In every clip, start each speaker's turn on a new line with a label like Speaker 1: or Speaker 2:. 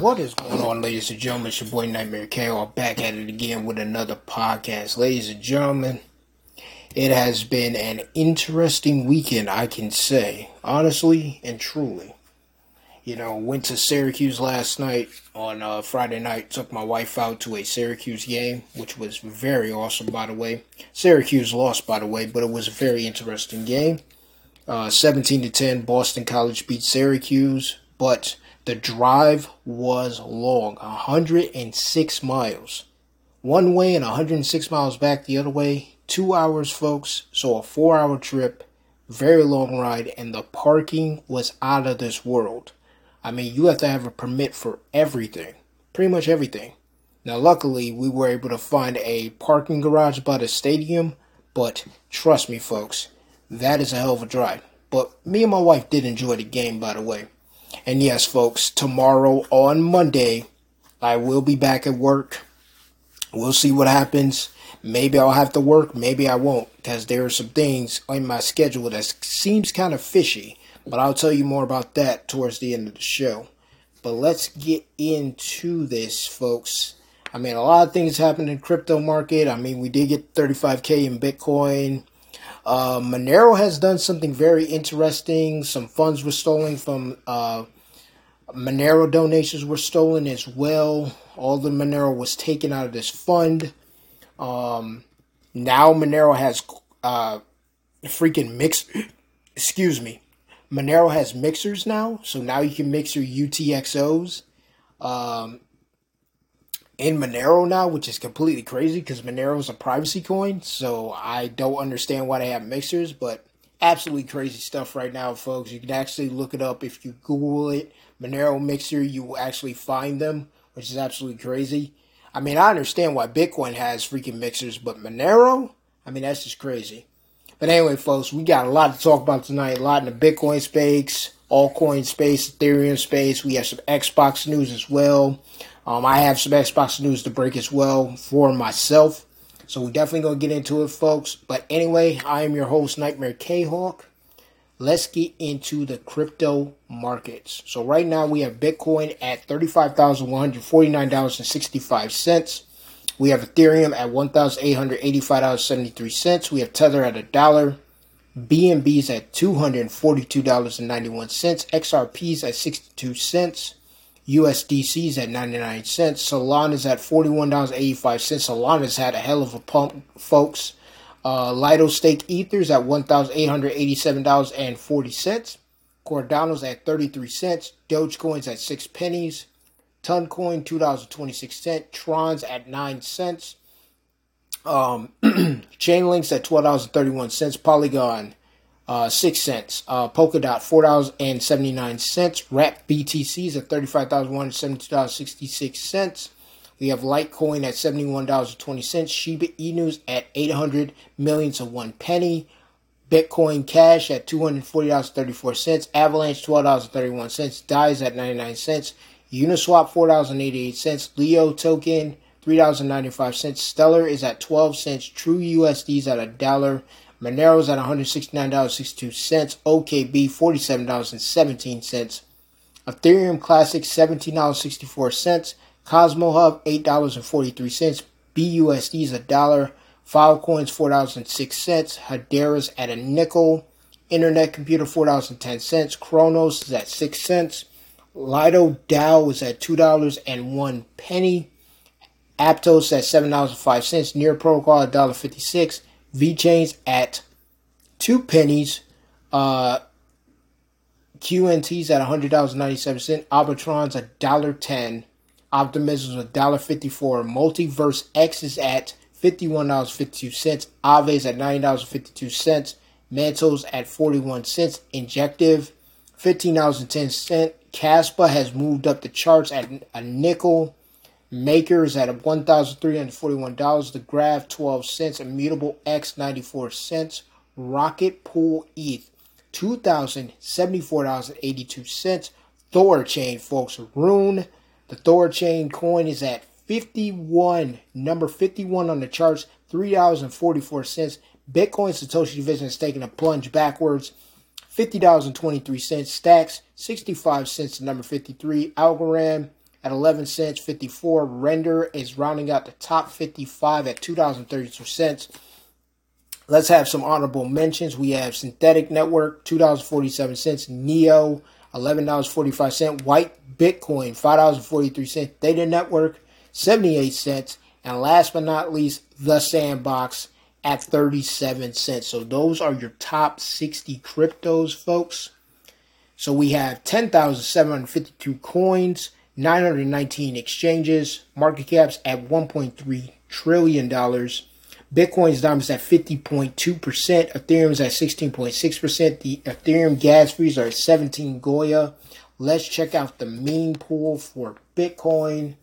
Speaker 1: What is going on, ladies and gentlemen? It's your boy Nightmare K. I'm back at it again with another podcast. Ladies and gentlemen, it has been an interesting weekend, I can say, honestly and truly. You know, went to Syracuse last night on uh, Friday night. Took my wife out to a Syracuse game, which was very awesome, by the way. Syracuse lost, by the way, but it was a very interesting game. Uh, 17 to 10, Boston College beat Syracuse, but the drive was long 106 miles. One way and 106 miles back the other way. Two hours, folks. So a four hour trip, very long ride, and the parking was out of this world. I mean, you have to have a permit for everything, pretty much everything. Now, luckily, we were able to find a parking garage by the stadium, but trust me, folks, that is a hell of a drive. But me and my wife did enjoy the game, by the way. And yes, folks, tomorrow on Monday, I will be back at work. We'll see what happens. Maybe I'll have to work, maybe I won't, because there are some things in my schedule that seems kind of fishy. But I'll tell you more about that towards the end of the show. But let's get into this, folks. I mean, a lot of things happened in crypto market. I mean, we did get 35k in Bitcoin. Uh, Monero has done something very interesting. Some funds were stolen from uh, Monero donations were stolen as well. All the Monero was taken out of this fund. Um, now Monero has uh, freaking mix. Excuse me. Monero has mixers now, so now you can mix your UTXOs. Um, in Monero now, which is completely crazy because Monero is a privacy coin. So I don't understand why they have mixers, but absolutely crazy stuff right now, folks. You can actually look it up if you Google it. Monero mixer, you will actually find them, which is absolutely crazy. I mean, I understand why Bitcoin has freaking mixers, but Monero, I mean, that's just crazy. But anyway, folks, we got a lot to talk about tonight. A lot in the Bitcoin space, altcoin space, Ethereum space. We have some Xbox news as well. Um, I have some Xbox news to break as well for myself. So we're definitely gonna get into it, folks. But anyway, I am your host, Nightmare K Hawk. Let's get into the crypto markets. So right now we have Bitcoin at thirty-five thousand one hundred forty-nine dollars and sixty-five cents. We have Ethereum at one thousand eight hundred eighty-five dollars seventy-three cents. We have Tether at a dollar. BNBs at two hundred forty-two dollars and ninety-one cents. XRPs at sixty-two cents. USDC is at 99 cents. Solana is at $41.85. Solana's had a hell of a pump, folks. Uh, Lido Stake Ethers at $1,887.40. Cardano's at 33 cents. Dogecoin's at 6 pennies. Toncoin, $2.26. Tron's at 9 cents. Um, Chainlink's at $12.31. Polygon, uh, six cents. Uh, Polkadot four dollars and seventy nine cents. Wrap is at thirty five thousand one hundred seventy two dollars sixty six cents. We have Litecoin at seventy one dollars and twenty cents. Shiba Inus at eight hundred millions of one penny. Bitcoin Cash at two hundred forty dollars thirty four cents. Avalanche twelve dollars thirty one cents. Dai's at ninety nine cents. Uniswap four dollars and eighty eight cents. Leo token three dollars and ninety five cents. Stellar is at twelve cents. True USD is at a dollar. Monero's at $169.62. OKB $47.17. Ethereum Classic $17.64. Cosmo Hub $8.43. BUSD is a dollar. Filecoins $4.06. Hedera's at a nickel. Internet Computer $4.10. Cronos is at 6 cents. Lido DAO is at $2.01 penny. Aptos at $7.05. Near Protocol $1.56. VeChain's at two pennies. Uh, QNT's at hundred dollars ninety seven cent. Arbitrum's a dollar ten. Optimism's a dollar fifty four. MultiversX is at fifty one dollars fifty two cents. Aave's at nine dollars fifty two cents. Mantos at forty one cents. Injective fifteen dollars and ten cent. Kaspa has moved up the charts at a nickel. Makers at $1,341. The Graph 12 cents. Immutable X 94 cents. Rocket Pool ETH $2,074.82. Thor chain, folks. Rune. The Thor chain coin is at 51, number 51 on the charts, $3.44. Bitcoin Satoshi Division is taking a plunge backwards. $50.23. Stacks, 65 cents to number 53. Algorand, at 11 cents 54. Render is rounding out the top 55 at $2.32. Let's have some honorable mentions. We have Synthetix Network, $2.47. Neo, $11.45. WhiteBIT Coin, $5.43. Theta Network, 78 cents. And last but not least, The Sandbox at 37 cents. So those are your top 60 cryptos, folks. So we have 10,752 coins, 919 exchanges, market caps at 1.3 trillion dollars. Bitcoin's dominance at 50.2%, Ethereum's at 16.6%, the Ethereum gas fees are at 17 gwei. Let's check out the mempool for Bitcoin.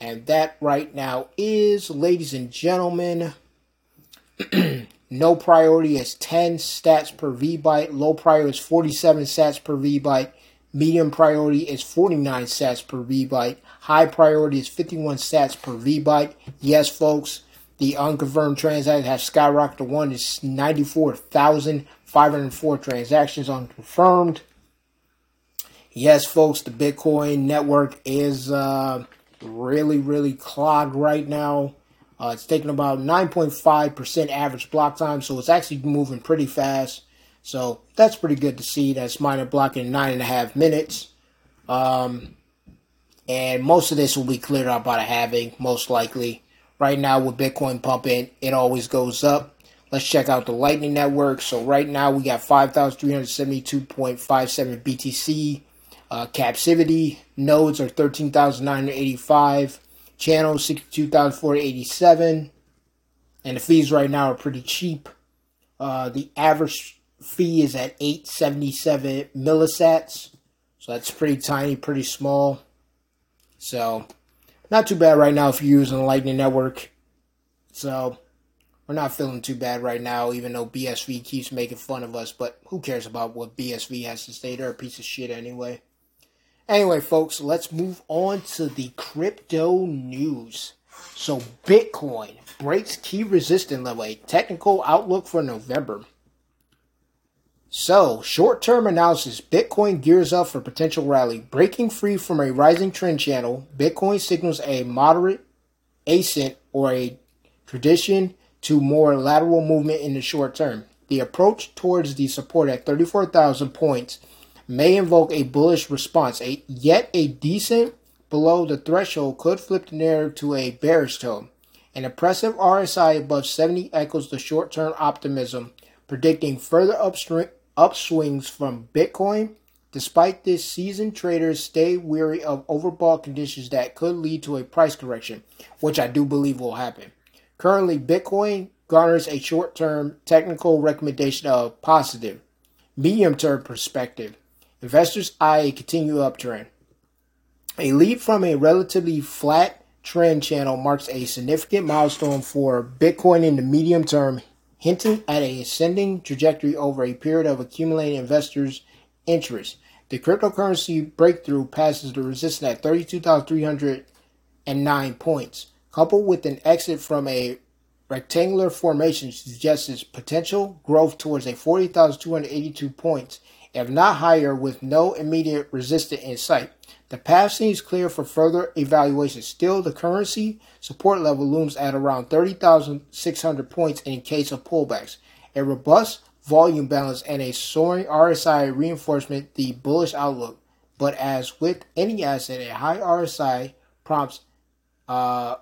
Speaker 1: And that right now is, ladies and gentlemen, no priority is 10 sats per V byte. Low priority is 47 sats per V byte. Medium priority is 49 sats per V byte. High priority is 51 sats per V byte. Yes, folks, the unconfirmed transactions have skyrocketed to one is 94,504 transactions unconfirmed. Yes, folks, the Bitcoin network is uh, really, really clogged right now. Uh, it's taking about 9.5% average block time, so it's actually moving pretty fast. So that's pretty good to see. That's miner blocking nine and a half minutes. Um, and most of this will be cleared out by the halving, most likely. Right now, with Bitcoin pumping, it always goes up. Let's check out the Lightning Network. So right now, we got 5,372.57 BTC. Uh, capacity nodes are 13,985. Channels 62,487. And the fees right now are pretty cheap. Uh, the average fee is at 877 millisats. So that's pretty tiny, pretty small. So not too bad right now if you're using the Lightning Network. So we're not feeling too bad right now, even though BSV keeps making fun of us. But who cares about what BSV has to say? They're a piece of shit anyway. Anyway, folks, let's move on to the crypto news. So, Bitcoin breaks key resistance level, a technical outlook for November. So, short term analysis Bitcoin gears up for potential rally. Breaking free from a rising trend channel, Bitcoin signals a moderate ascent or a tradition to more lateral movement in the short term. The approach towards the support at 34,000 points may invoke a bullish response. A, yet a descent below the threshold could flip the narrative to a bearish tone. An impressive RSI above 70 echoes the short term optimism, predicting further upstream upswings from Bitcoin. Despite this, seasoned traders stay wary of overbought conditions that could lead to a price correction, which I do believe will happen. Currently, Bitcoin garners a short term technical recommendation of positive, medium term perspective. Investors eye a continued uptrend. A leap from a relatively flat trend channel marks a significant milestone for Bitcoin in the medium term hinting at a ascending trajectory over a period of accumulating investors' interest. The cryptocurrency breakthrough passes the resistance at 32,309 points, coupled with an exit from a rectangular formation suggests its potential growth towards a 40,282 points, if not higher, with no immediate resistance in sight. The path seems clear for further evaluation. Still, the currency support level looms at around 30,600 points in case of pullbacks. A robust volume balance and a soaring RSI reinforcement the bullish outlook. But as with any asset, a high RSI prompts uh,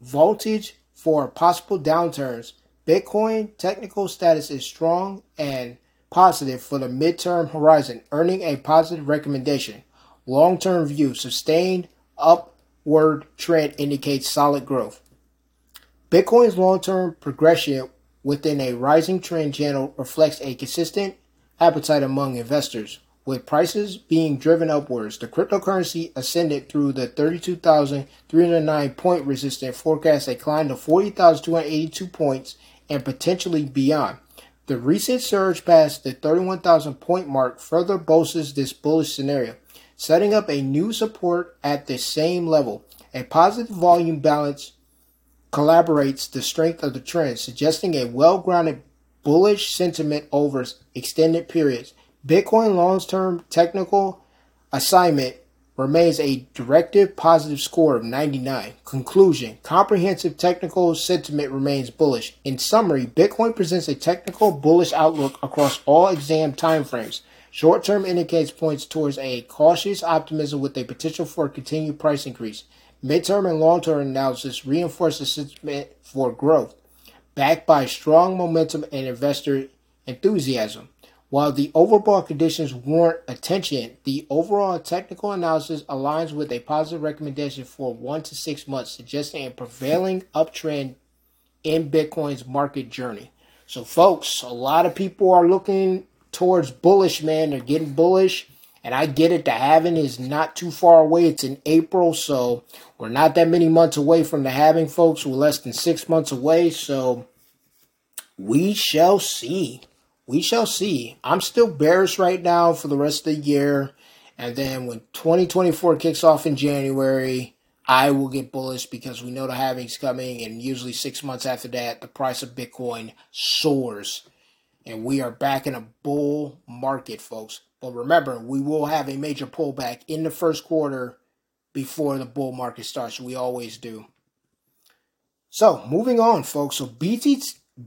Speaker 1: voltage for possible downturns. Bitcoin technical status is strong and positive for the midterm horizon, earning a positive recommendation. Long term view, sustained upward trend indicates solid growth. Bitcoin's long term progression within a rising trend channel reflects a consistent appetite among investors. With prices being driven upwards, the cryptocurrency ascended through the 32,309 point resistance forecast a climb to 40,282 points and potentially beyond. The recent surge past the 31,000 point mark further bolsters this bullish scenario setting up a new support at the same level. A positive volume balance collaborates the strength of the trend, suggesting a well grounded bullish sentiment over extended periods. Bitcoin long term technical assignment remains a directive positive score of 99. Conclusion Comprehensive technical sentiment remains bullish. In summary, Bitcoin presents a technical bullish outlook across all exam timeframes. Short term indicators points towards a cautious optimism with a potential for a continued price increase. Midterm and long term analysis reinforces the sentiment for growth, backed by strong momentum and investor enthusiasm. While the overall conditions warrant attention, the overall technical analysis aligns with a positive recommendation for one to six months, suggesting a prevailing uptrend in Bitcoin's market journey. So, folks, a lot of people are looking towards bullish, man. They're getting bullish. And I get it, the halving is not too far away. It's in April, so we're not that many months away from the halving, folks. We're less than six months away, so we shall see we shall see. I'm still bearish right now for the rest of the year. And then when 2024 kicks off in January, I will get bullish because we know the halving's coming. And usually six months after that, the price of Bitcoin soars. And we are back in a bull market, folks. But remember, we will have a major pullback in the first quarter before the bull market starts. We always do. So, moving on, folks. So, BT,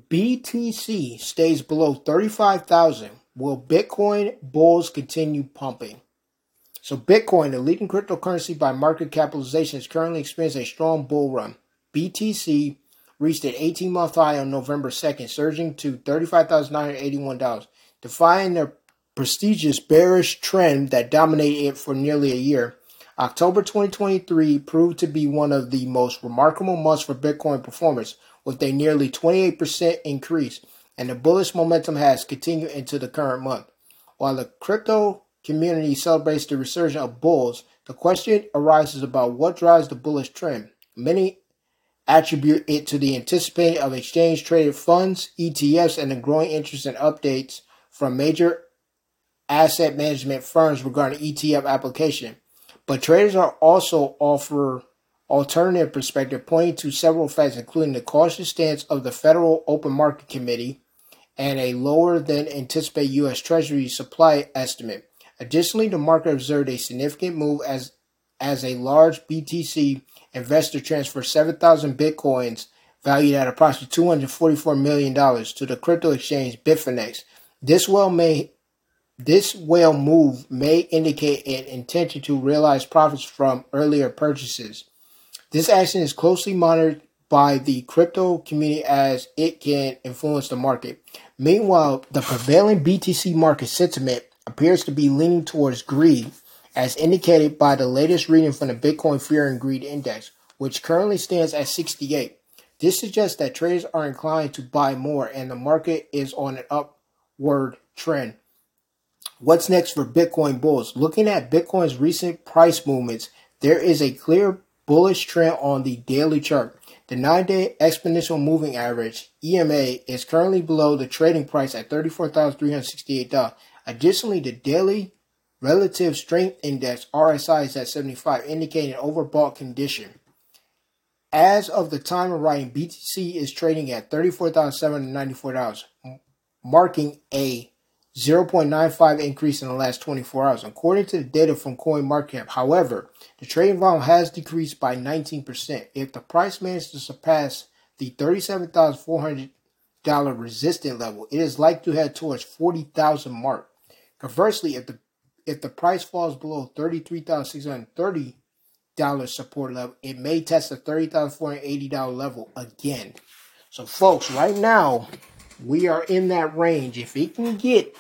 Speaker 1: BTC stays below 35,000, will Bitcoin bulls continue pumping? So Bitcoin, the leading cryptocurrency by market capitalization, is currently experiencing a strong bull run. BTC reached an 18-month high on November 2nd, surging to $35,981, defying the prestigious bearish trend that dominated it for nearly a year. October 2023 proved to be one of the most remarkable months for Bitcoin performance, with a nearly 28% increase, and the bullish momentum has continued into the current month. While the crypto community celebrates the resurgence of bulls, the question arises about what drives the bullish trend. Many attribute it to the anticipating of exchange traded funds, ETFs, and the growing interest in updates from major asset management firms regarding ETF application. But traders are also offer alternative perspective, pointing to several facts, including the cautious stance of the Federal Open Market Committee and a lower than anticipated U.S. Treasury supply estimate. Additionally, the market observed a significant move as as a large BTC investor transferred 7,000 bitcoins valued at approximately $244 million to the crypto exchange Bitfinex. This well may this whale move may indicate an intention to realize profits from earlier purchases. This action is closely monitored by the crypto community as it can influence the market. Meanwhile, the prevailing BTC market sentiment appears to be leaning towards greed, as indicated by the latest reading from the Bitcoin Fear and Greed Index, which currently stands at 68. This suggests that traders are inclined to buy more and the market is on an upward trend. What's next for Bitcoin bulls? Looking at Bitcoin's recent price movements, there is a clear bullish trend on the daily chart. The nine day exponential moving average, EMA, is currently below the trading price at $34,368. Additionally, the daily relative strength index, RSI, is at 75, indicating an overbought condition. As of the time of writing, BTC is trading at $34,794, marking a 0.95 increase in the last 24 hours. According to the data from CoinMarketCap, however, the trading volume has decreased by 19%. If the price manages to surpass the $37,400 resistance level, it is likely to head towards 40,000 mark. Conversely, if the if the price falls below $33,630 support level, it may test the $30,480 level again. So folks, right now, we are in that range. If it can get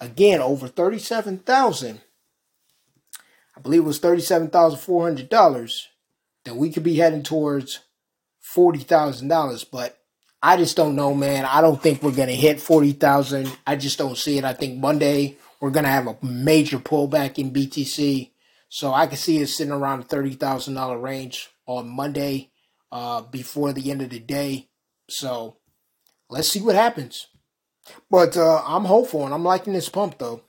Speaker 1: again over thirty-seven thousand, I believe it was thirty-seven thousand four hundred dollars, then we could be heading towards forty thousand dollars. But I just don't know, man. I don't think we're gonna hit forty thousand. I just don't see it. I think Monday we're gonna have a major pullback in BTC. So I can see it sitting around the thirty thousand dollar range on Monday, uh, before the end of the day. So let's see what happens. But uh, I'm hopeful and I'm liking this pump though.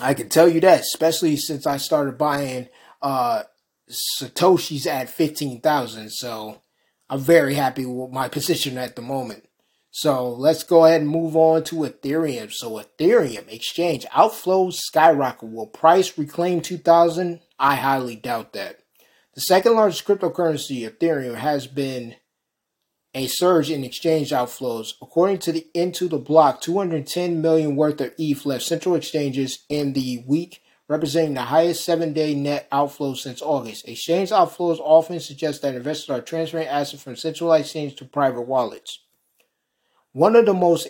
Speaker 1: I can tell you that, especially since I started buying uh, Satoshi's at 15,000. So I'm very happy with my position at the moment. So let's go ahead and move on to Ethereum. So Ethereum exchange outflows skyrocket. Will price reclaim 2000? I highly doubt that. The second largest cryptocurrency, Ethereum, has been a surge in exchange outflows. According to the IntoTheBlock, 210 million worth of ETH left central exchanges in the week, representing the highest seven-day net outflow since August. Exchange outflows often suggest that investors are transferring assets from centralized exchanges to private wallets. One of the most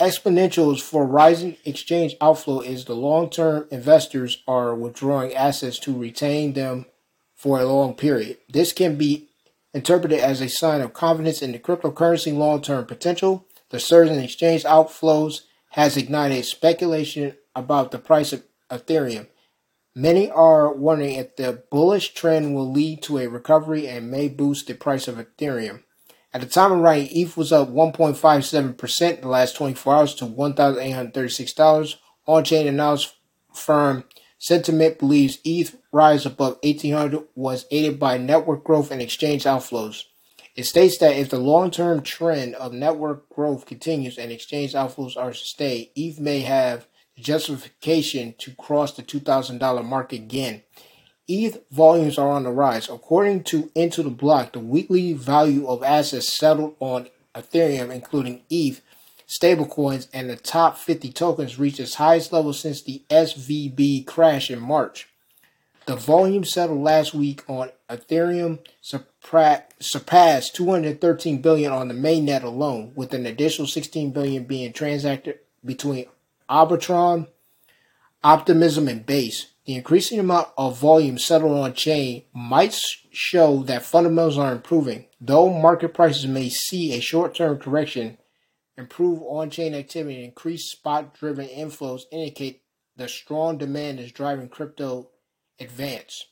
Speaker 1: exponentials for rising exchange outflow is the long-term investors are withdrawing assets to retain them for a long period. This can be interpreted as a sign of confidence in the cryptocurrency long-term potential. The surge in exchange outflows has ignited speculation about the price of Ethereum. Many are wondering if the bullish trend will lead to a recovery and may boost the price of Ethereum. At the time of writing, ETH was up 1.57% in the last 24 hours to $1,836. On-chain analysis firm Santiment believes ETH rise above 1800 was aided by network growth and exchange outflows. It states that if the long-term trend of network growth continues and exchange outflows are sustained, ETH may have justification to cross the $2,000 mark again. ETH volumes are on the rise. According to IntoTheBlock, the weekly value of assets settled on Ethereum, including ETH, stablecoins, and the top 50 tokens, reached its highest level since the SVB crash in March. The volume settled last week on Ethereum surpassed 213 billion on the mainnet alone, with an additional 16 billion being transacted between Arbitrum, Optimism, and Base. The increasing amount of volume settled on chain might show that fundamentals are improving. Though market prices may see a short term correction, improved on chain activity and increased spot driven inflows indicate the strong demand is driving crypto advance.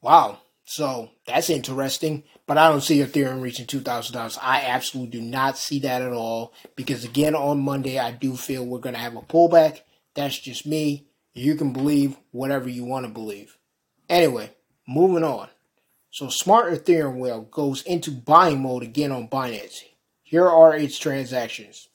Speaker 1: Wow. So that's interesting, but I don't see Ethereum reaching two thousand dollars. I absolutely do not see that at all because again on Monday I do feel we're gonna have a pullback. That's just me. You can believe whatever you want to believe. Anyway, moving on. So Smart Ethereum Whale goes into buying mode again on Binance. Here are its transactions.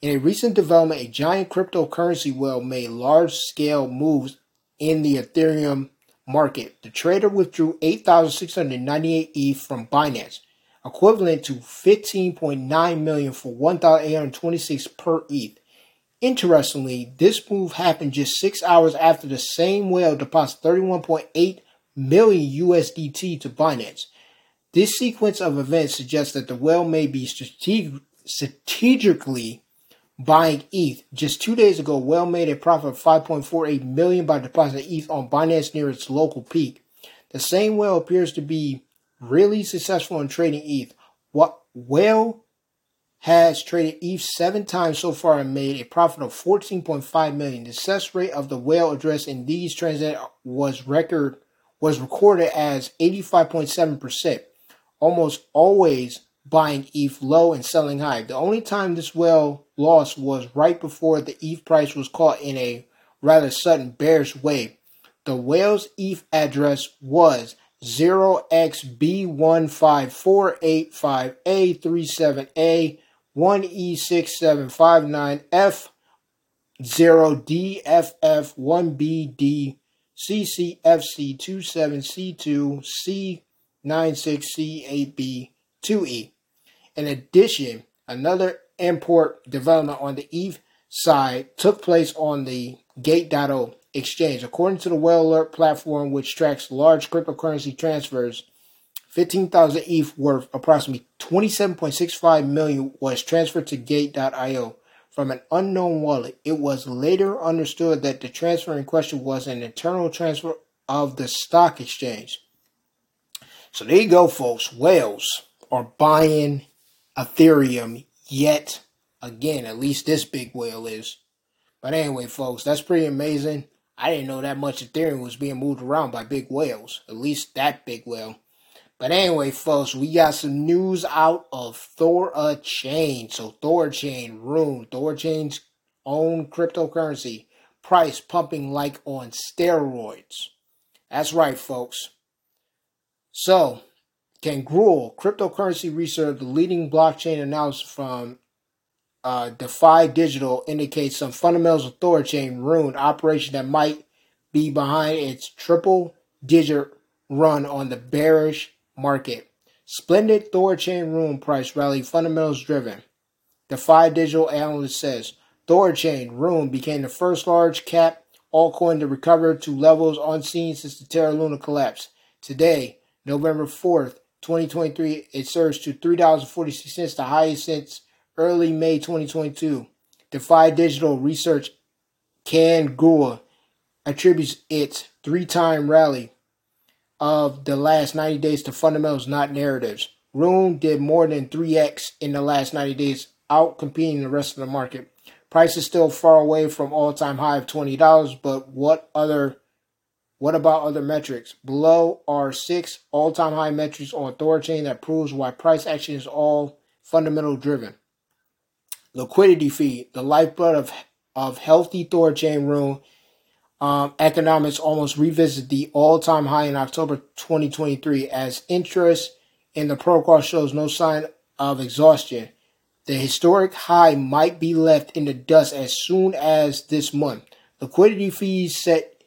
Speaker 1: In a recent development, a giant cryptocurrency whale made large scale moves in the Ethereum market. The trader withdrew 8,698 ETH from Binance, equivalent to 15.9 million for 1,826 per ETH. Interestingly, this move happened just six hours after the same whale deposited 31.8 million USDT to Binance. This sequence of events suggests that the whale may be strategic, strategically buying ETH. Just two days ago, Whale made a profit of 5.48 million by depositing ETH on Binance near its local peak. The same whale appears to be really successful in trading ETH. What Whale has traded ETH seven times so far and made a profit of 14.5 million. The success rate of the whale address in these transactions was record was recorded as 85.7%, almost always buying ETH low and selling high. The only time this whale lost was right before the ETH price was caught in a rather sudden bearish wave. The whale's ETH address was 0xB15485A37A 1E6759F 0DFF1BD CCFC27C2 C96C8B 2E. In addition, another import development on the ETH side took place on the Gate.io exchange. According to the Whale Alert platform, which tracks large cryptocurrency transfers, 15,000 ETH worth approximately 27.65 million was transferred to Gate.io from an unknown wallet. It was later understood that the transfer in question was an internal transfer of the stock exchange. So there you go, folks. Whales are buying Ethereum yet again. At least this big whale is. But anyway, folks, that's pretty amazing. I didn't know that much Ethereum was being moved around by big whales. At least that big whale. But anyway, folks, we got some news out of Thor Chain. So Thor Chain, Rune, Thor Chain's own cryptocurrency, price pumping like on steroids. That's right, folks. So Kangol, cryptocurrency research, the leading blockchain analysis from uh, DeFi Digital, indicates some fundamentals of Thorchain Rune operation that might be behind its triple digit run on the bearish market. Splendid Thorchain Rune price rally fundamentals driven. DeFi Digital analyst says Thorchain Rune became the first large cap altcoin to recover to levels unseen since the Terra Luna collapse. Today, November 4th, 2023, it surged to $3.46, the highest since early May 2022. DeFi Digital Research Kangol attributes its three time rally of the last 90 days to fundamentals, not narratives. Rune did more than 3x in the last 90 days, out competing the rest of the market. Price is still far away from all-time high of $20, but what other what about other metrics? Below are six all-time high metrics on Thorchain that proves why price action is all fundamental driven. Liquidity fee, the lifeblood of of healthy Thorchain Rune um, economics almost revisit the all-time high in October 2023 as interest in the protocol shows no sign of exhaustion. The historic high might be left in the dust as soon as this month. Liquidity fees set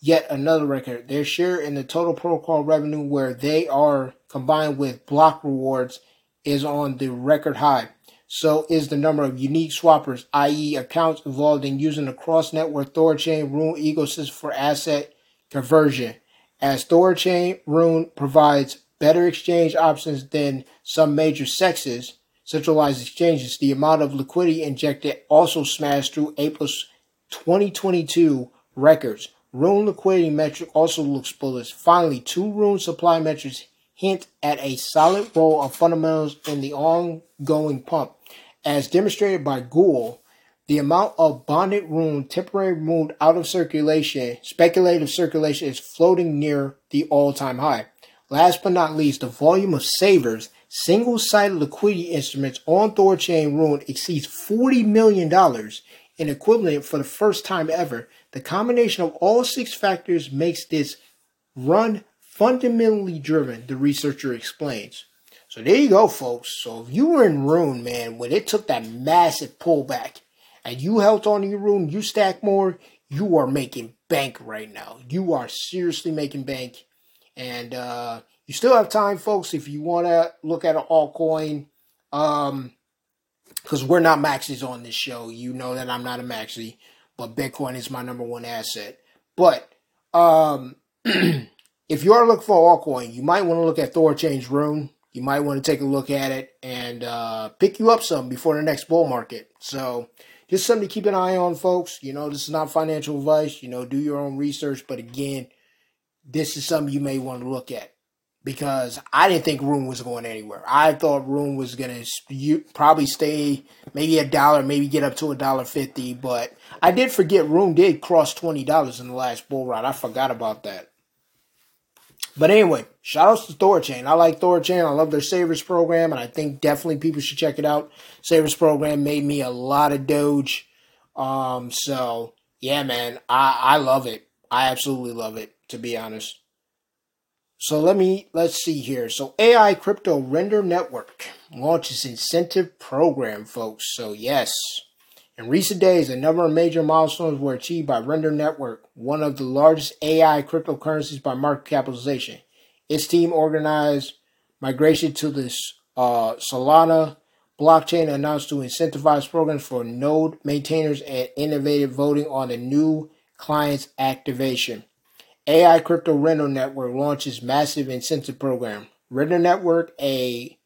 Speaker 1: yet another record. Their share in the total protocol revenue, where they are combined with block rewards, is on the record high. So is the number of unique swappers, i.e., accounts involved in using the cross network Thorchain Rune ecosystem for asset conversion. As Thorchain Rune provides better exchange options than some major CEXes, centralized exchanges, the amount of liquidity injected also smashed through April's 2022 records. Rune liquidity metric also looks bullish. Finally, two Rune supply metrics hint at a solid role of fundamentals in the ongoing pump. As demonstrated by Ghoul, the amount of bonded Rune temporarily removed out of circulation, speculative circulation, is floating near the all-time high. Last but not least, the volume of savers single-sided liquidity instruments on Thorchain Rune exceeds $40 million in equivalent for the first time ever. The combination of all six factors makes this run fundamentally driven, the researcher explains. So there you go, folks. So if you were in Rune, man, when it took that massive pullback and you held on to your Rune, you stack more, you are making bank right now. You are seriously making bank. And uh you still have time, folks, if you want to look at an altcoin. Um, because we're not maxis on this show. You know that I'm not a maxi, but Bitcoin is my number one asset. But um, if you are looking for altcoin, you might want to look at Thor Thorchain's Rune. You might want to take a look at it and uh, pick you up some before the next bull market. So, just something to keep an eye on, folks. You know, this is not financial advice. You know, do your own research. But again, this is something you may want to look at because I didn't think Rune was going anywhere. I thought Rune was going to probably stay maybe a dollar, maybe get up to a dollar fifty. But I did forget Rune did cross twenty dollars in the last bull run. I forgot about that. But anyway, shout outs to Thorchain. I like Thorchain. I love their Savers program, and I think definitely people should check it out. Savers program made me a lot of Doge. Um, so yeah, man, I, I love it. I absolutely love it, to be honest. So let me let's see here. So AI Crypto Render Network launches incentive program, folks. So yes, in recent days, a number of major milestones were achieved by Render Network, one of the largest AI cryptocurrencies by market capitalization. Its team organized migration to the uh, Solana blockchain announced to incentivize programs for node maintainers and innovative voting on the new client's activation. AI Crypto Render Network launches massive incentive program. Render Network, a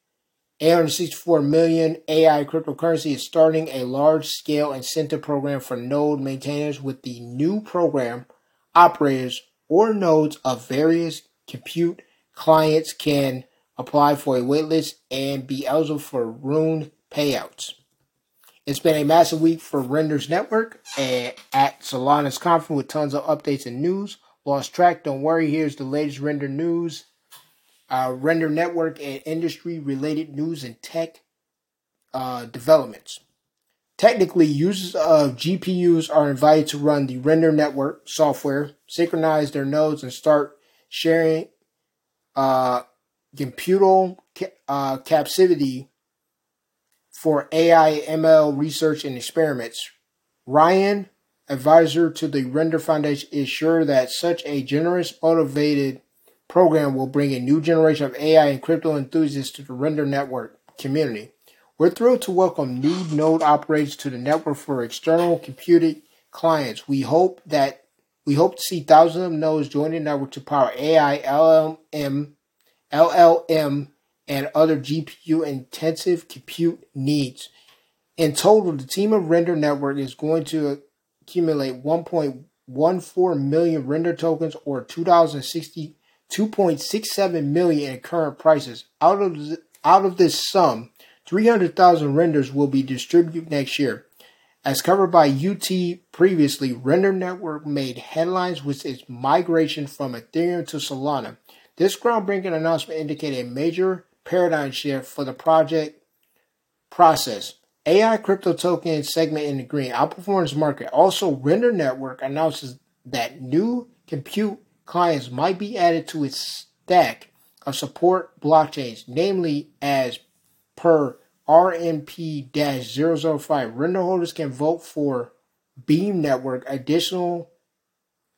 Speaker 1: 864 million AI cryptocurrency, is starting a large scale incentive program for node maintainers with the new program. Operators or nodes of various compute clients can apply for a waitlist and be eligible for Rune payouts. It's been a massive week for Renders Network and at Solana's conference with tons of updates and news. Lost track, don't worry. Here's the latest render news, uh, render network, and industry related news and tech uh, developments. Technically, users of GPUs are invited to run the render network software, synchronize their nodes, and start sharing uh, computer uh, capacity for AI ML research and experiments. Ryan, advisor to the Render Foundation, is sure that such a generous, motivated program will bring a new generation of AI and crypto enthusiasts to the Render Network community. We're thrilled to welcome new node operators to the network for external computing clients. We hope that we hope to see thousands of nodes join the network to power AI, LLM, LLM, and other GPU intensive compute needs. In total, the team of Render Network is going to accumulate 1.14 million render tokens or 2060 2.67 million in current prices. Out of out of this sum, 300,000 renders will be distributed next year. As covered by UT previously, Render Network made headlines with its migration from Ethereum to Solana. This groundbreaking announcement indicated a major paradigm shift for the project process. AI crypto token segment in the green outperforms market. Also, Render Network announces that new compute clients might be added to its stack of support blockchains, namely as per RNP 005. Render holders can vote for Beam Network additional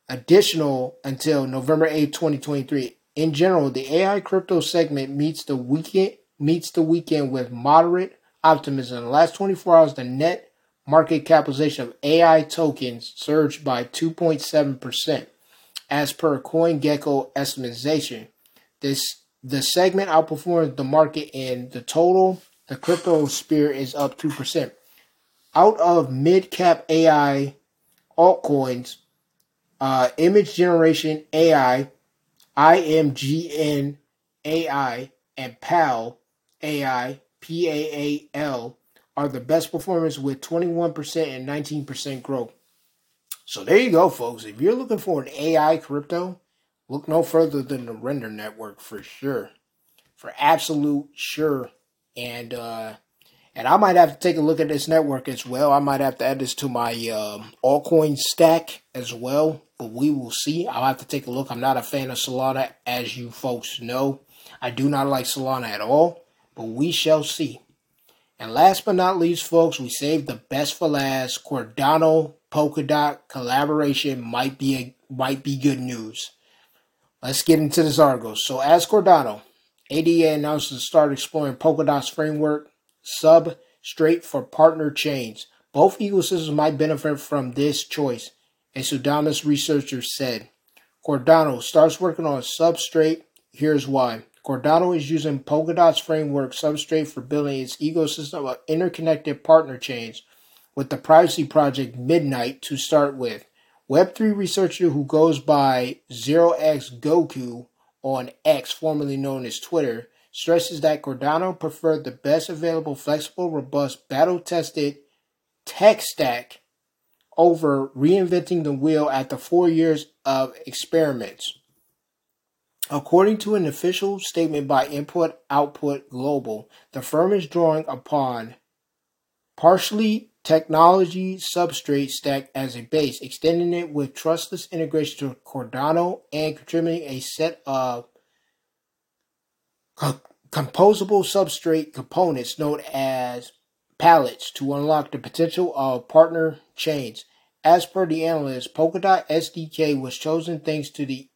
Speaker 1: additional until November 8, 2023. In general, the AI crypto segment meets the weekend meets the weekend with moderate optimism. In the last 24 hours, the net market capitalization of AI tokens surged by 2.7%, as per CoinGecko estimation. This the segment outperformed the market in the total. The crypto sphere is up 2%. Out of mid cap AI altcoins, uh, image generation AI, IMGN AI, and PAL AI, PAAL, are the best performers with 21% and 19% growth. So there you go, folks. If you're looking for an AI crypto, Look no further than the Render Network for sure, for absolute sure. And uh, and I might have to take a look at this network as well. I might have to add this to my um, altcoin stack as well. But we will see. I'll have to take a look. I'm not a fan of Solana, as you folks know. I do not like Solana at all. But we shall see. And last but not least, folks, we saved the best for last. Cardano Polkadot collaboration might be a, might be good news. Let's get into this article. So, as Cardano, ADA announces to start exploring Polkadot's framework substrate for partner chains. Both ecosystems might benefit from this choice, a Sudamus researcher said. Cardano starts working on a substrate. Here's why. Cardano is using Polkadot's framework substrate for building its ecosystem of interconnected partner chains with the privacy project Midnight to start with. Web3 researcher who goes by 0x Goku on X, formerly known as Twitter, stresses that Cardano preferred the best available flexible, robust, battle tested tech stack over reinventing the wheel after four years of experiments. According to an official statement by Input Output Global, the firm is drawing upon partially technology substrate stack as a base, extending it with trustless integration to Cardano and contributing a set of co- composable substrate components known as pallets to unlock the potential of partner chains. As per the analyst, Polkadot SDK was chosen thanks to the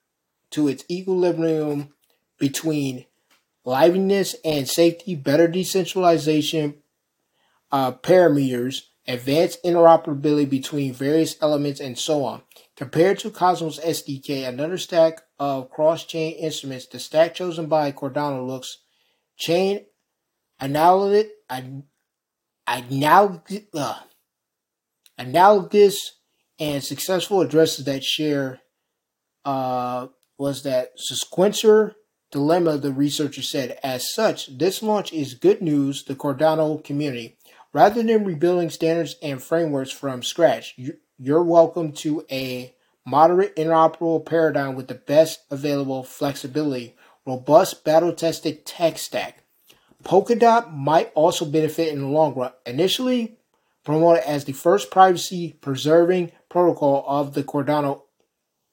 Speaker 1: to its equilibrium between liveliness and safety, better decentralization uh, parameters, advanced interoperability between various elements, and so on. Compared to Cosmos SDK, another stack of cross-chain instruments, the stack chosen by Cardano looks chain analogous, analogous, uh, analogous and successful addresses that share uh, was that sequencer dilemma, the researcher said. As such, this launch is good news the Cardano community. Rather than rebuilding standards and frameworks from scratch, you're welcome to a moderate interoperable paradigm with the best available flexibility, robust battle tested tech stack. Polkadot might also benefit in the long run. Initially promoted as the first privacy preserving protocol of the Cardano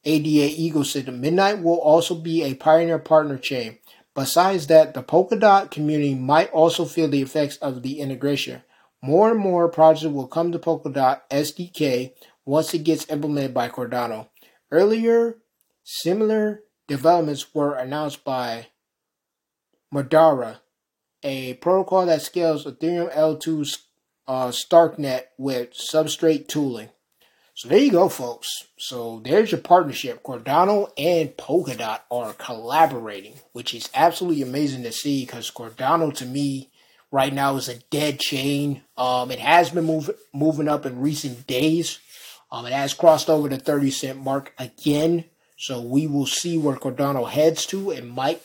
Speaker 1: ADA ecosystem, Midnight will also be a pioneer partner chain Besides that, the Polkadot community might also feel the effects of the integration. More and more projects will come to Polkadot SDK once it gets implemented by Cardano. Earlier, similar developments were announced by Madara, a protocol that scales Ethereum L2's uh, Starknet with substrate tooling. So there you go, folks. So there's your partnership. Cardano and Polkadot are collaborating, which is absolutely amazing to see because Cardano to me right now is a dead chain. Um, it has been move, moving up in recent days. Um, it has crossed over the 30 cent mark again. So we will see where Cardano heads to. It might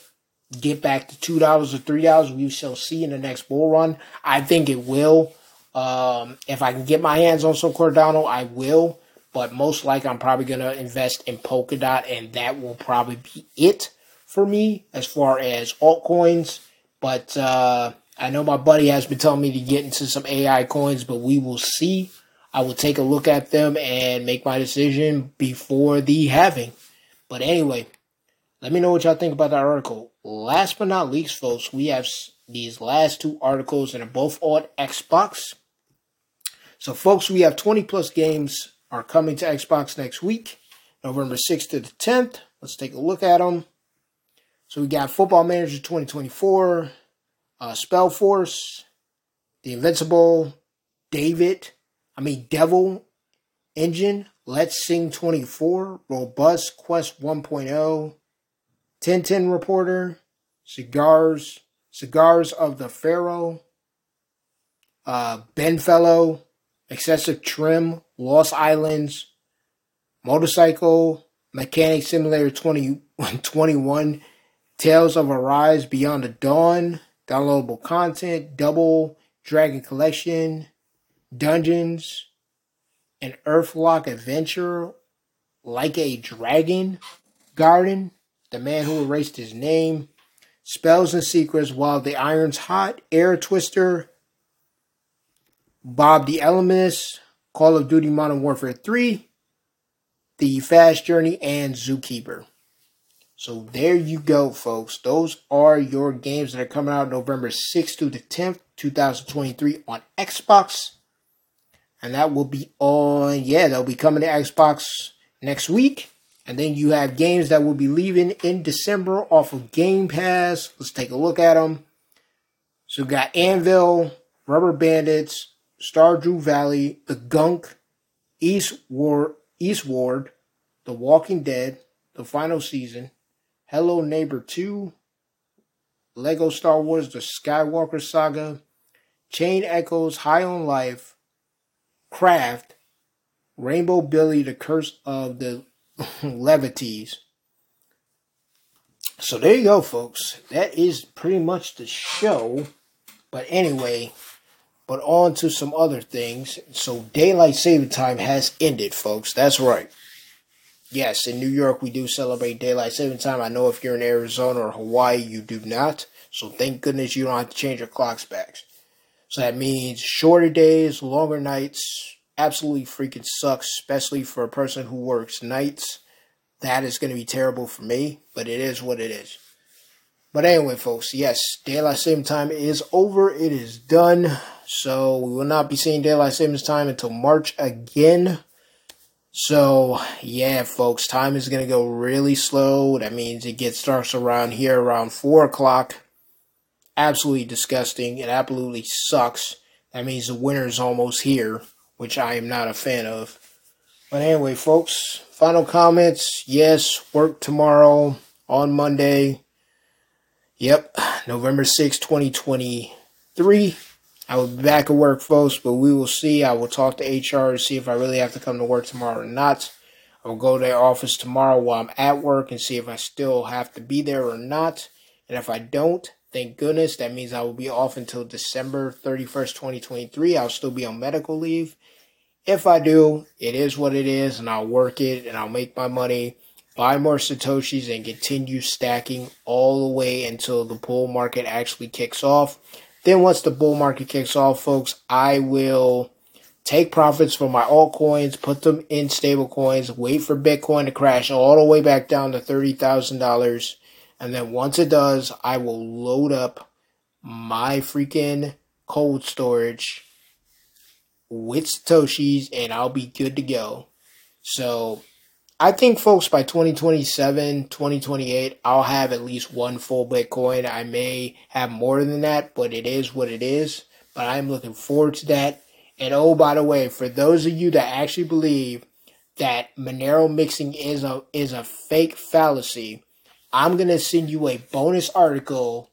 Speaker 1: get back to two dollars or three dollars. We shall see in the next bull run. I think it will. Um, if I can get my hands on some Cardano, I will. But most likely, I'm probably gonna invest in Polkadot, and that will probably be it for me as far as altcoins. But uh, I know my buddy has been telling me to get into some AI coins, but we will see. I will take a look at them and make my decision before the halving. But anyway, let me know what y'all think about that article. Last but not least, folks, we have these last two articles and they're both on Xbox. So, folks, we have 20 plus games are coming to Xbox next week, November 6th to the 10th. Let's take a look at them. So, we got Football Manager 2024, uh, Spell Force, The Invincible, David, I mean, Devil Engine, Let's Sing 24, Roboquest 1.0, Tintin Reporter, Cigars, Cigars of the Pharaoh, uh, Benfellow, Excessive Trim, Lost Islands, Motorcycle, Mechanic Simulator 2021, Tales of Arise Beyond the Dawn, downloadable content, Double Dragon Collection, Dungeons, an Earthlock Adventure, Like a Dragon Gaiden, The Man Who Erased His Name, Spells and Secrets While the Iron's Hot, Air Twister, Bob the Elementist, Call of Duty Modern Warfare 3, The Fast Journey, and Zookeeper. So there you go, folks. Those are your games that are coming out November 6th to the 10th, 2023 on Xbox. And that will be on, yeah, they'll be coming to Xbox next week. And then you have games that will be leaving in December off of Game Pass. Let's take a look at them. So we got Anvil, Rubber Bandits, Stardew Valley, The Gunk, Eastward, Eastward, The Walking Dead, The Final Season, Hello Neighbor 2, Lego Star Wars The Skywalker Saga, Chained Echoes High on Life, Craft, Rainbow Billy The Curse of the Levities. So there you go, folks. That is pretty much the show. But anyway, but on to some other things. So daylight saving time has ended, folks. That's right. Yes, in New York we do celebrate daylight saving time. I know if you're in Arizona or Hawaii, you do not. So thank goodness you don't have to change your clocks back. So that means shorter days, longer nights. Absolutely freaking sucks, especially for a person who works nights. That is going to be terrible for me, but it is what it is. But anyway, folks, yes, daylight saving time is over. It is done. So we will not be seeing daylight savings time until March again. So yeah, folks, time is gonna go really slow. That means it gets starts around here around four o'clock. Absolutely disgusting. It absolutely sucks. That means the winter is almost here, which I am not a fan of. But anyway, folks, final comments. Yes, work tomorrow on Monday. Yep, November 6, 2023. I will be back at work, folks, but we will see. I will talk to HR to see if I really have to come to work tomorrow or not. I will go to their office tomorrow while I'm at work and see if I still have to be there or not. And if I don't, thank goodness, that means I will be off until December 31st, 2023. I'll still be on medical leave. If I do, it is what it is, and I'll work it and I'll make my money, buy more Satoshis, and continue stacking all the way until the bull market actually kicks off. Then once the bull market kicks off, folks, I will take profits from my altcoins, put them in stable coins, wait for Bitcoin to crash all the way back down to $30,000. And then once it does, I will load up my freaking cold storage with Satoshis and I'll be good to go. So I think, folks, by 2027, 2028, I'll have at least one full Bitcoin. I may have more than that, but it is what it is. But I'm looking forward to that. And oh, by the way, for those of you that actually believe that Monero mixing is a is a fake fallacy, I'm gonna send you a bonus article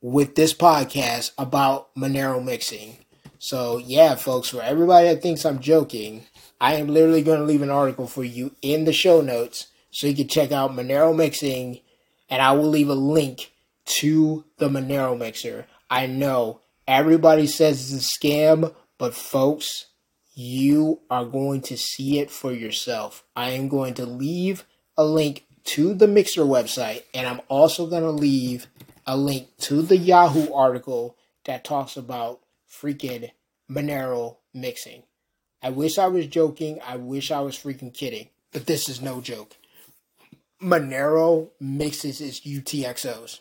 Speaker 1: with this podcast about Monero mixing. So yeah, folks, for everybody that thinks I'm joking, I am literally going to leave an article for you in the show notes so you can check out Monero Mixing, and I will leave a link to the Monero Mixer. I know everybody says it's a scam, but folks, you are going to see it for yourself. I am going to leave a link to the Mixer website, and I'm also going to leave a link to the Yahoo article that talks about freaking Monero mixing. I wish I was joking. I wish I was freaking kidding. But this is no joke. Monero mixes its UTXOs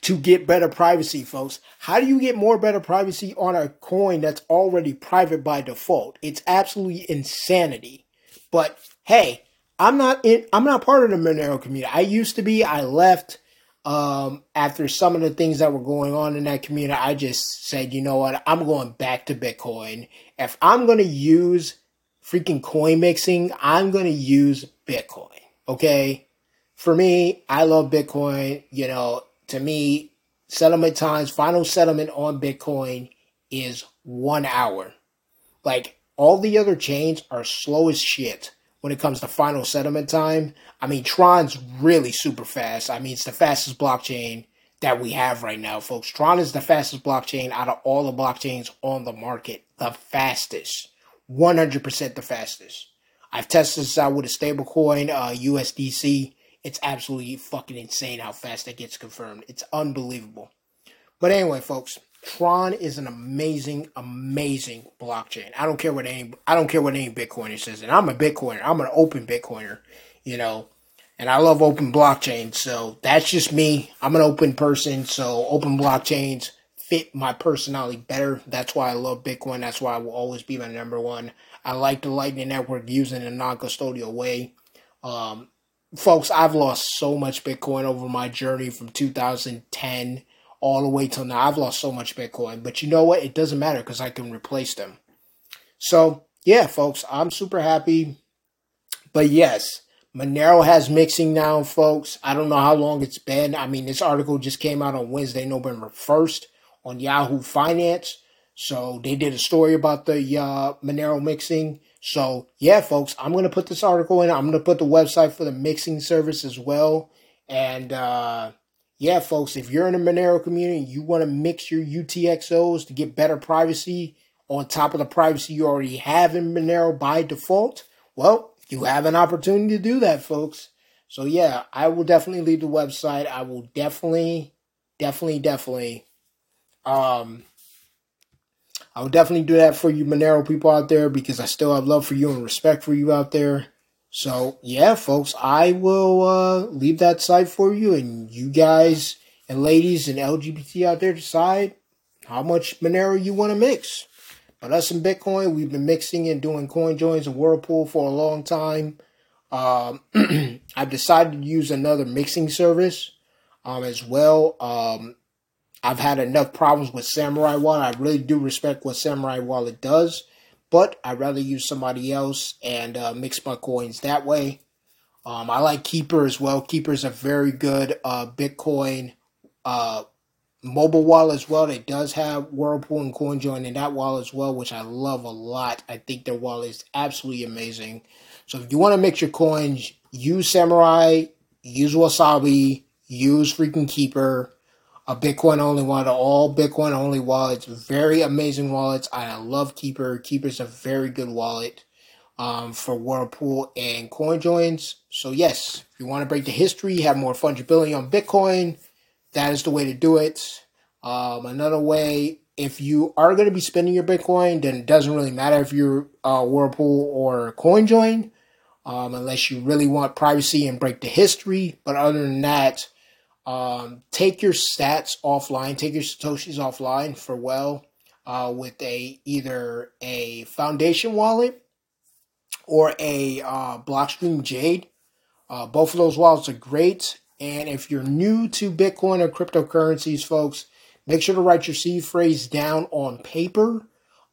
Speaker 1: to get better privacy, folks. How do you get more better privacy on a coin that's already private by default? It's absolutely insanity. But hey, I'm not in I'm not part of the Monero community. I used to be, I left um, after some of the things that were going on in that community, I just said, you know what, I'm going back to Bitcoin. If I'm going to use freaking coin mixing, I'm going to use Bitcoin. Okay. For me, I love Bitcoin. You know, to me, settlement times, final settlement on Bitcoin is one hour. Like all the other chains are slow as shit when it comes to final settlement time. I mean, Tron's really super fast. I mean, it's the fastest blockchain that we have right now, folks. Tron is the fastest blockchain out of all the blockchains on the market. The fastest. 100% the fastest. I've tested this out with a stablecoin, uh, USDC. It's absolutely fucking insane how fast that gets confirmed. It's unbelievable. But anyway, folks, Tron is an amazing, amazing blockchain. I don't care what any I don't care what any Bitcoiner says, and I'm a Bitcoiner. I'm an open Bitcoiner, you know, and I love open blockchains. So that's just me. I'm an open person, so open blockchains fit my personality better. That's why I love Bitcoin. That's why I will always be my number one. I like the Lightning Network using a non-custodial way. Um, folks, I've lost so much Bitcoin over my journey from 2010 all the way till now. I've lost so much Bitcoin, but you know what? It doesn't matter because I can replace them. So, yeah, folks, I'm super happy. But yes, Monero has mixing now, folks. I don't know how long it's been. I mean, this article just came out on Wednesday, November 1st on Yahoo Finance. So they did a story about the uh, Monero mixing. So yeah, folks, I'm gonna put this article in. I'm gonna put the website for the mixing service as well. And uh, yeah, folks, if you're in the Monero community, you want to mix your UTXOs to get better privacy on top of the privacy you already have in Monero by default, well, you have an opportunity to do that, folks. So yeah, I will definitely leave the website. I will definitely, definitely, definitely, um, I will definitely do that for you Monero people out there because I still have love for you and respect for you out there. So yeah, folks, I will uh, leave that site for you, and you guys and ladies and LGBT out there decide how much Monero you want to mix. But us in Bitcoin, we've been mixing and doing coin joins and Whirlpool for a long time. Um, I've decided to use another mixing service um, as well. Um, I've had enough problems with Samourai Wallet. I really do respect what Samourai Wallet does but I'd rather use somebody else and uh, mix my coins that way. Um, I like Keeper as well. Keeper is a very good uh, Bitcoin uh, mobile wallet as well. It does have Whirlpool and CoinJoin in that wallet as well, which I love a lot. I think their wallet is absolutely amazing. So if you want to mix your coins, use Samourai, use Wasabi, use freaking Keeper a Bitcoin only wallet, all Bitcoin only wallets, very amazing wallets. I love Keeper. Keeper's a very good wallet um, for Whirlpool and CoinJoins. So yes, if you want to break the history, have more fungibility on Bitcoin, that is the way to do it. Um, another way, if you are going to be spending your Bitcoin, then it doesn't really matter if you're uh, Whirlpool or CoinJoin. um, unless you really want privacy and break the history. But other than that, um, take your sats offline, take your satoshis offline for well uh, with a either a foundation wallet or a uh, Blockstream Jade. Uh, both of those wallets are great. And if you're new to Bitcoin or cryptocurrencies, folks, make sure to write your seed phrase down on paper.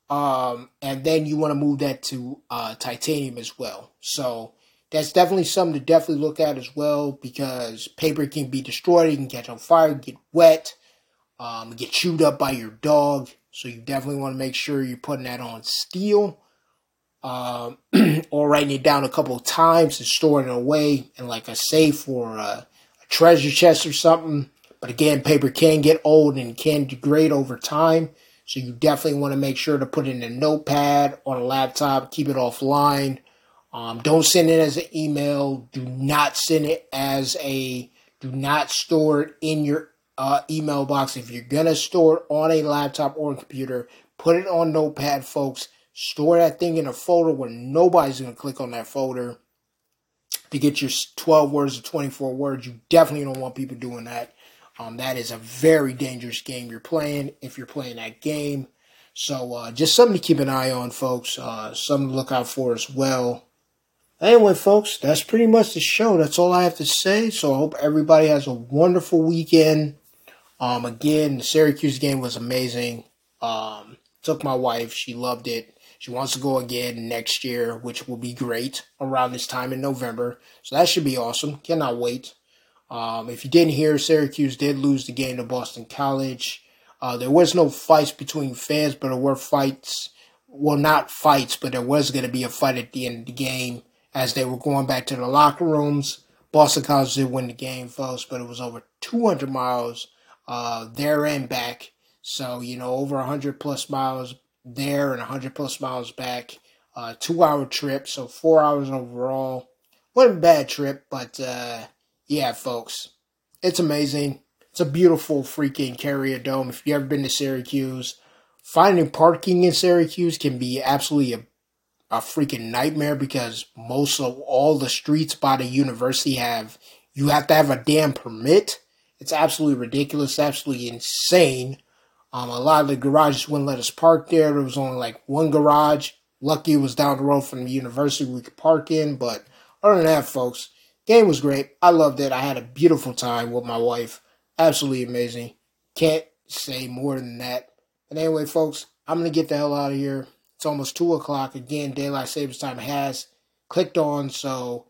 Speaker 1: Um, and then you want to move that to uh, titanium as well. So that's definitely something to definitely look at as well because paper can be destroyed, it can catch on fire, get wet, um, get chewed up by your dog. So you definitely want to make sure you're putting that on steel um, or writing it down a couple of times and storing it away in like a safe or a, a treasure chest or something. But again, paper can get old and can degrade over time. So you definitely want to make sure to put it in a notepad on a laptop, keep it offline. Um, don't send it as an email. Do not send it as a, do not store it in your uh, email box. If you're to store it on a laptop or a computer, put it on notepad, folks. Store that thing in a folder where nobody's to click on that folder to get your 12 words or 24 words. You definitely don't want people doing that. Um, that is a very dangerous game you're playing if you're playing that game. So uh, just something to keep an eye on, folks. Uh, something to look out for as well. Anyway, folks, that's pretty much the show. That's all I have to say. So I hope everybody has a wonderful weekend. Um, again, the Syracuse game was amazing. Um, took my wife; she loved it. She wants to go again next year, which will be great around this time in November. So that should be awesome. Cannot wait. Um, if you didn't hear, Syracuse did lose the game to Boston College. Uh, there was no fights between fans, but there were fights. Well, not fights, but there was going to be a fight at the end of the game as they were going back to the locker rooms. Boston College did win the game, folks, but it was over 200 miles uh, there and back. So, you know, over 100 plus miles there and 100 plus miles back. Uh, two hour trip, so four hours overall. Wasn't a bad trip, but uh, yeah, folks, it's amazing. It's a beautiful freaking Carrier Dome. If you've ever been to Syracuse, finding parking in Syracuse can be absolutely a, a freaking nightmare because most of all the streets by the university have you have to have a damn permit. It's absolutely ridiculous, absolutely insane. Um, a lot of the garages wouldn't let us park there. There was only like one garage. Lucky it was down the road from the university we could park in. But other than that, folks, game was great. I loved it. I had a beautiful time with my wife. Absolutely amazing. Can't say more than that. But anyway, folks, I'm gonna get the hell out of here. It's almost two o'clock. Again, daylight savings time has clicked on, so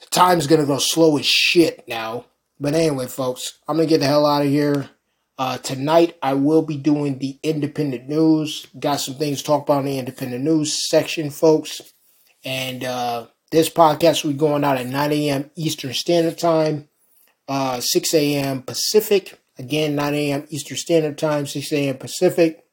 Speaker 1: the time's gonna go slow as shit now. But anyway, folks, I'm gonna get the hell out of here. Uh, tonight, I will be doing the independent news. Got some things to talk about in the independent news section, folks. And uh, this podcast will be going out at 9 a.m. Eastern Standard Time, uh, 6 a.m. Pacific. Again, 9 a.m. Eastern Standard Time, 6 a.m. Pacific.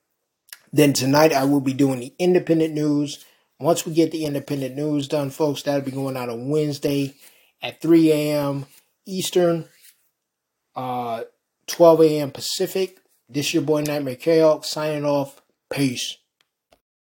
Speaker 1: Then tonight, I will be doing the independent news. Once we get the independent news done, folks, that'll be going out on Wednesday at 3 a.m. Eastern. Uh, 12 a.m. Pacific. This your boy Nightmare Chaos signing off. Peace.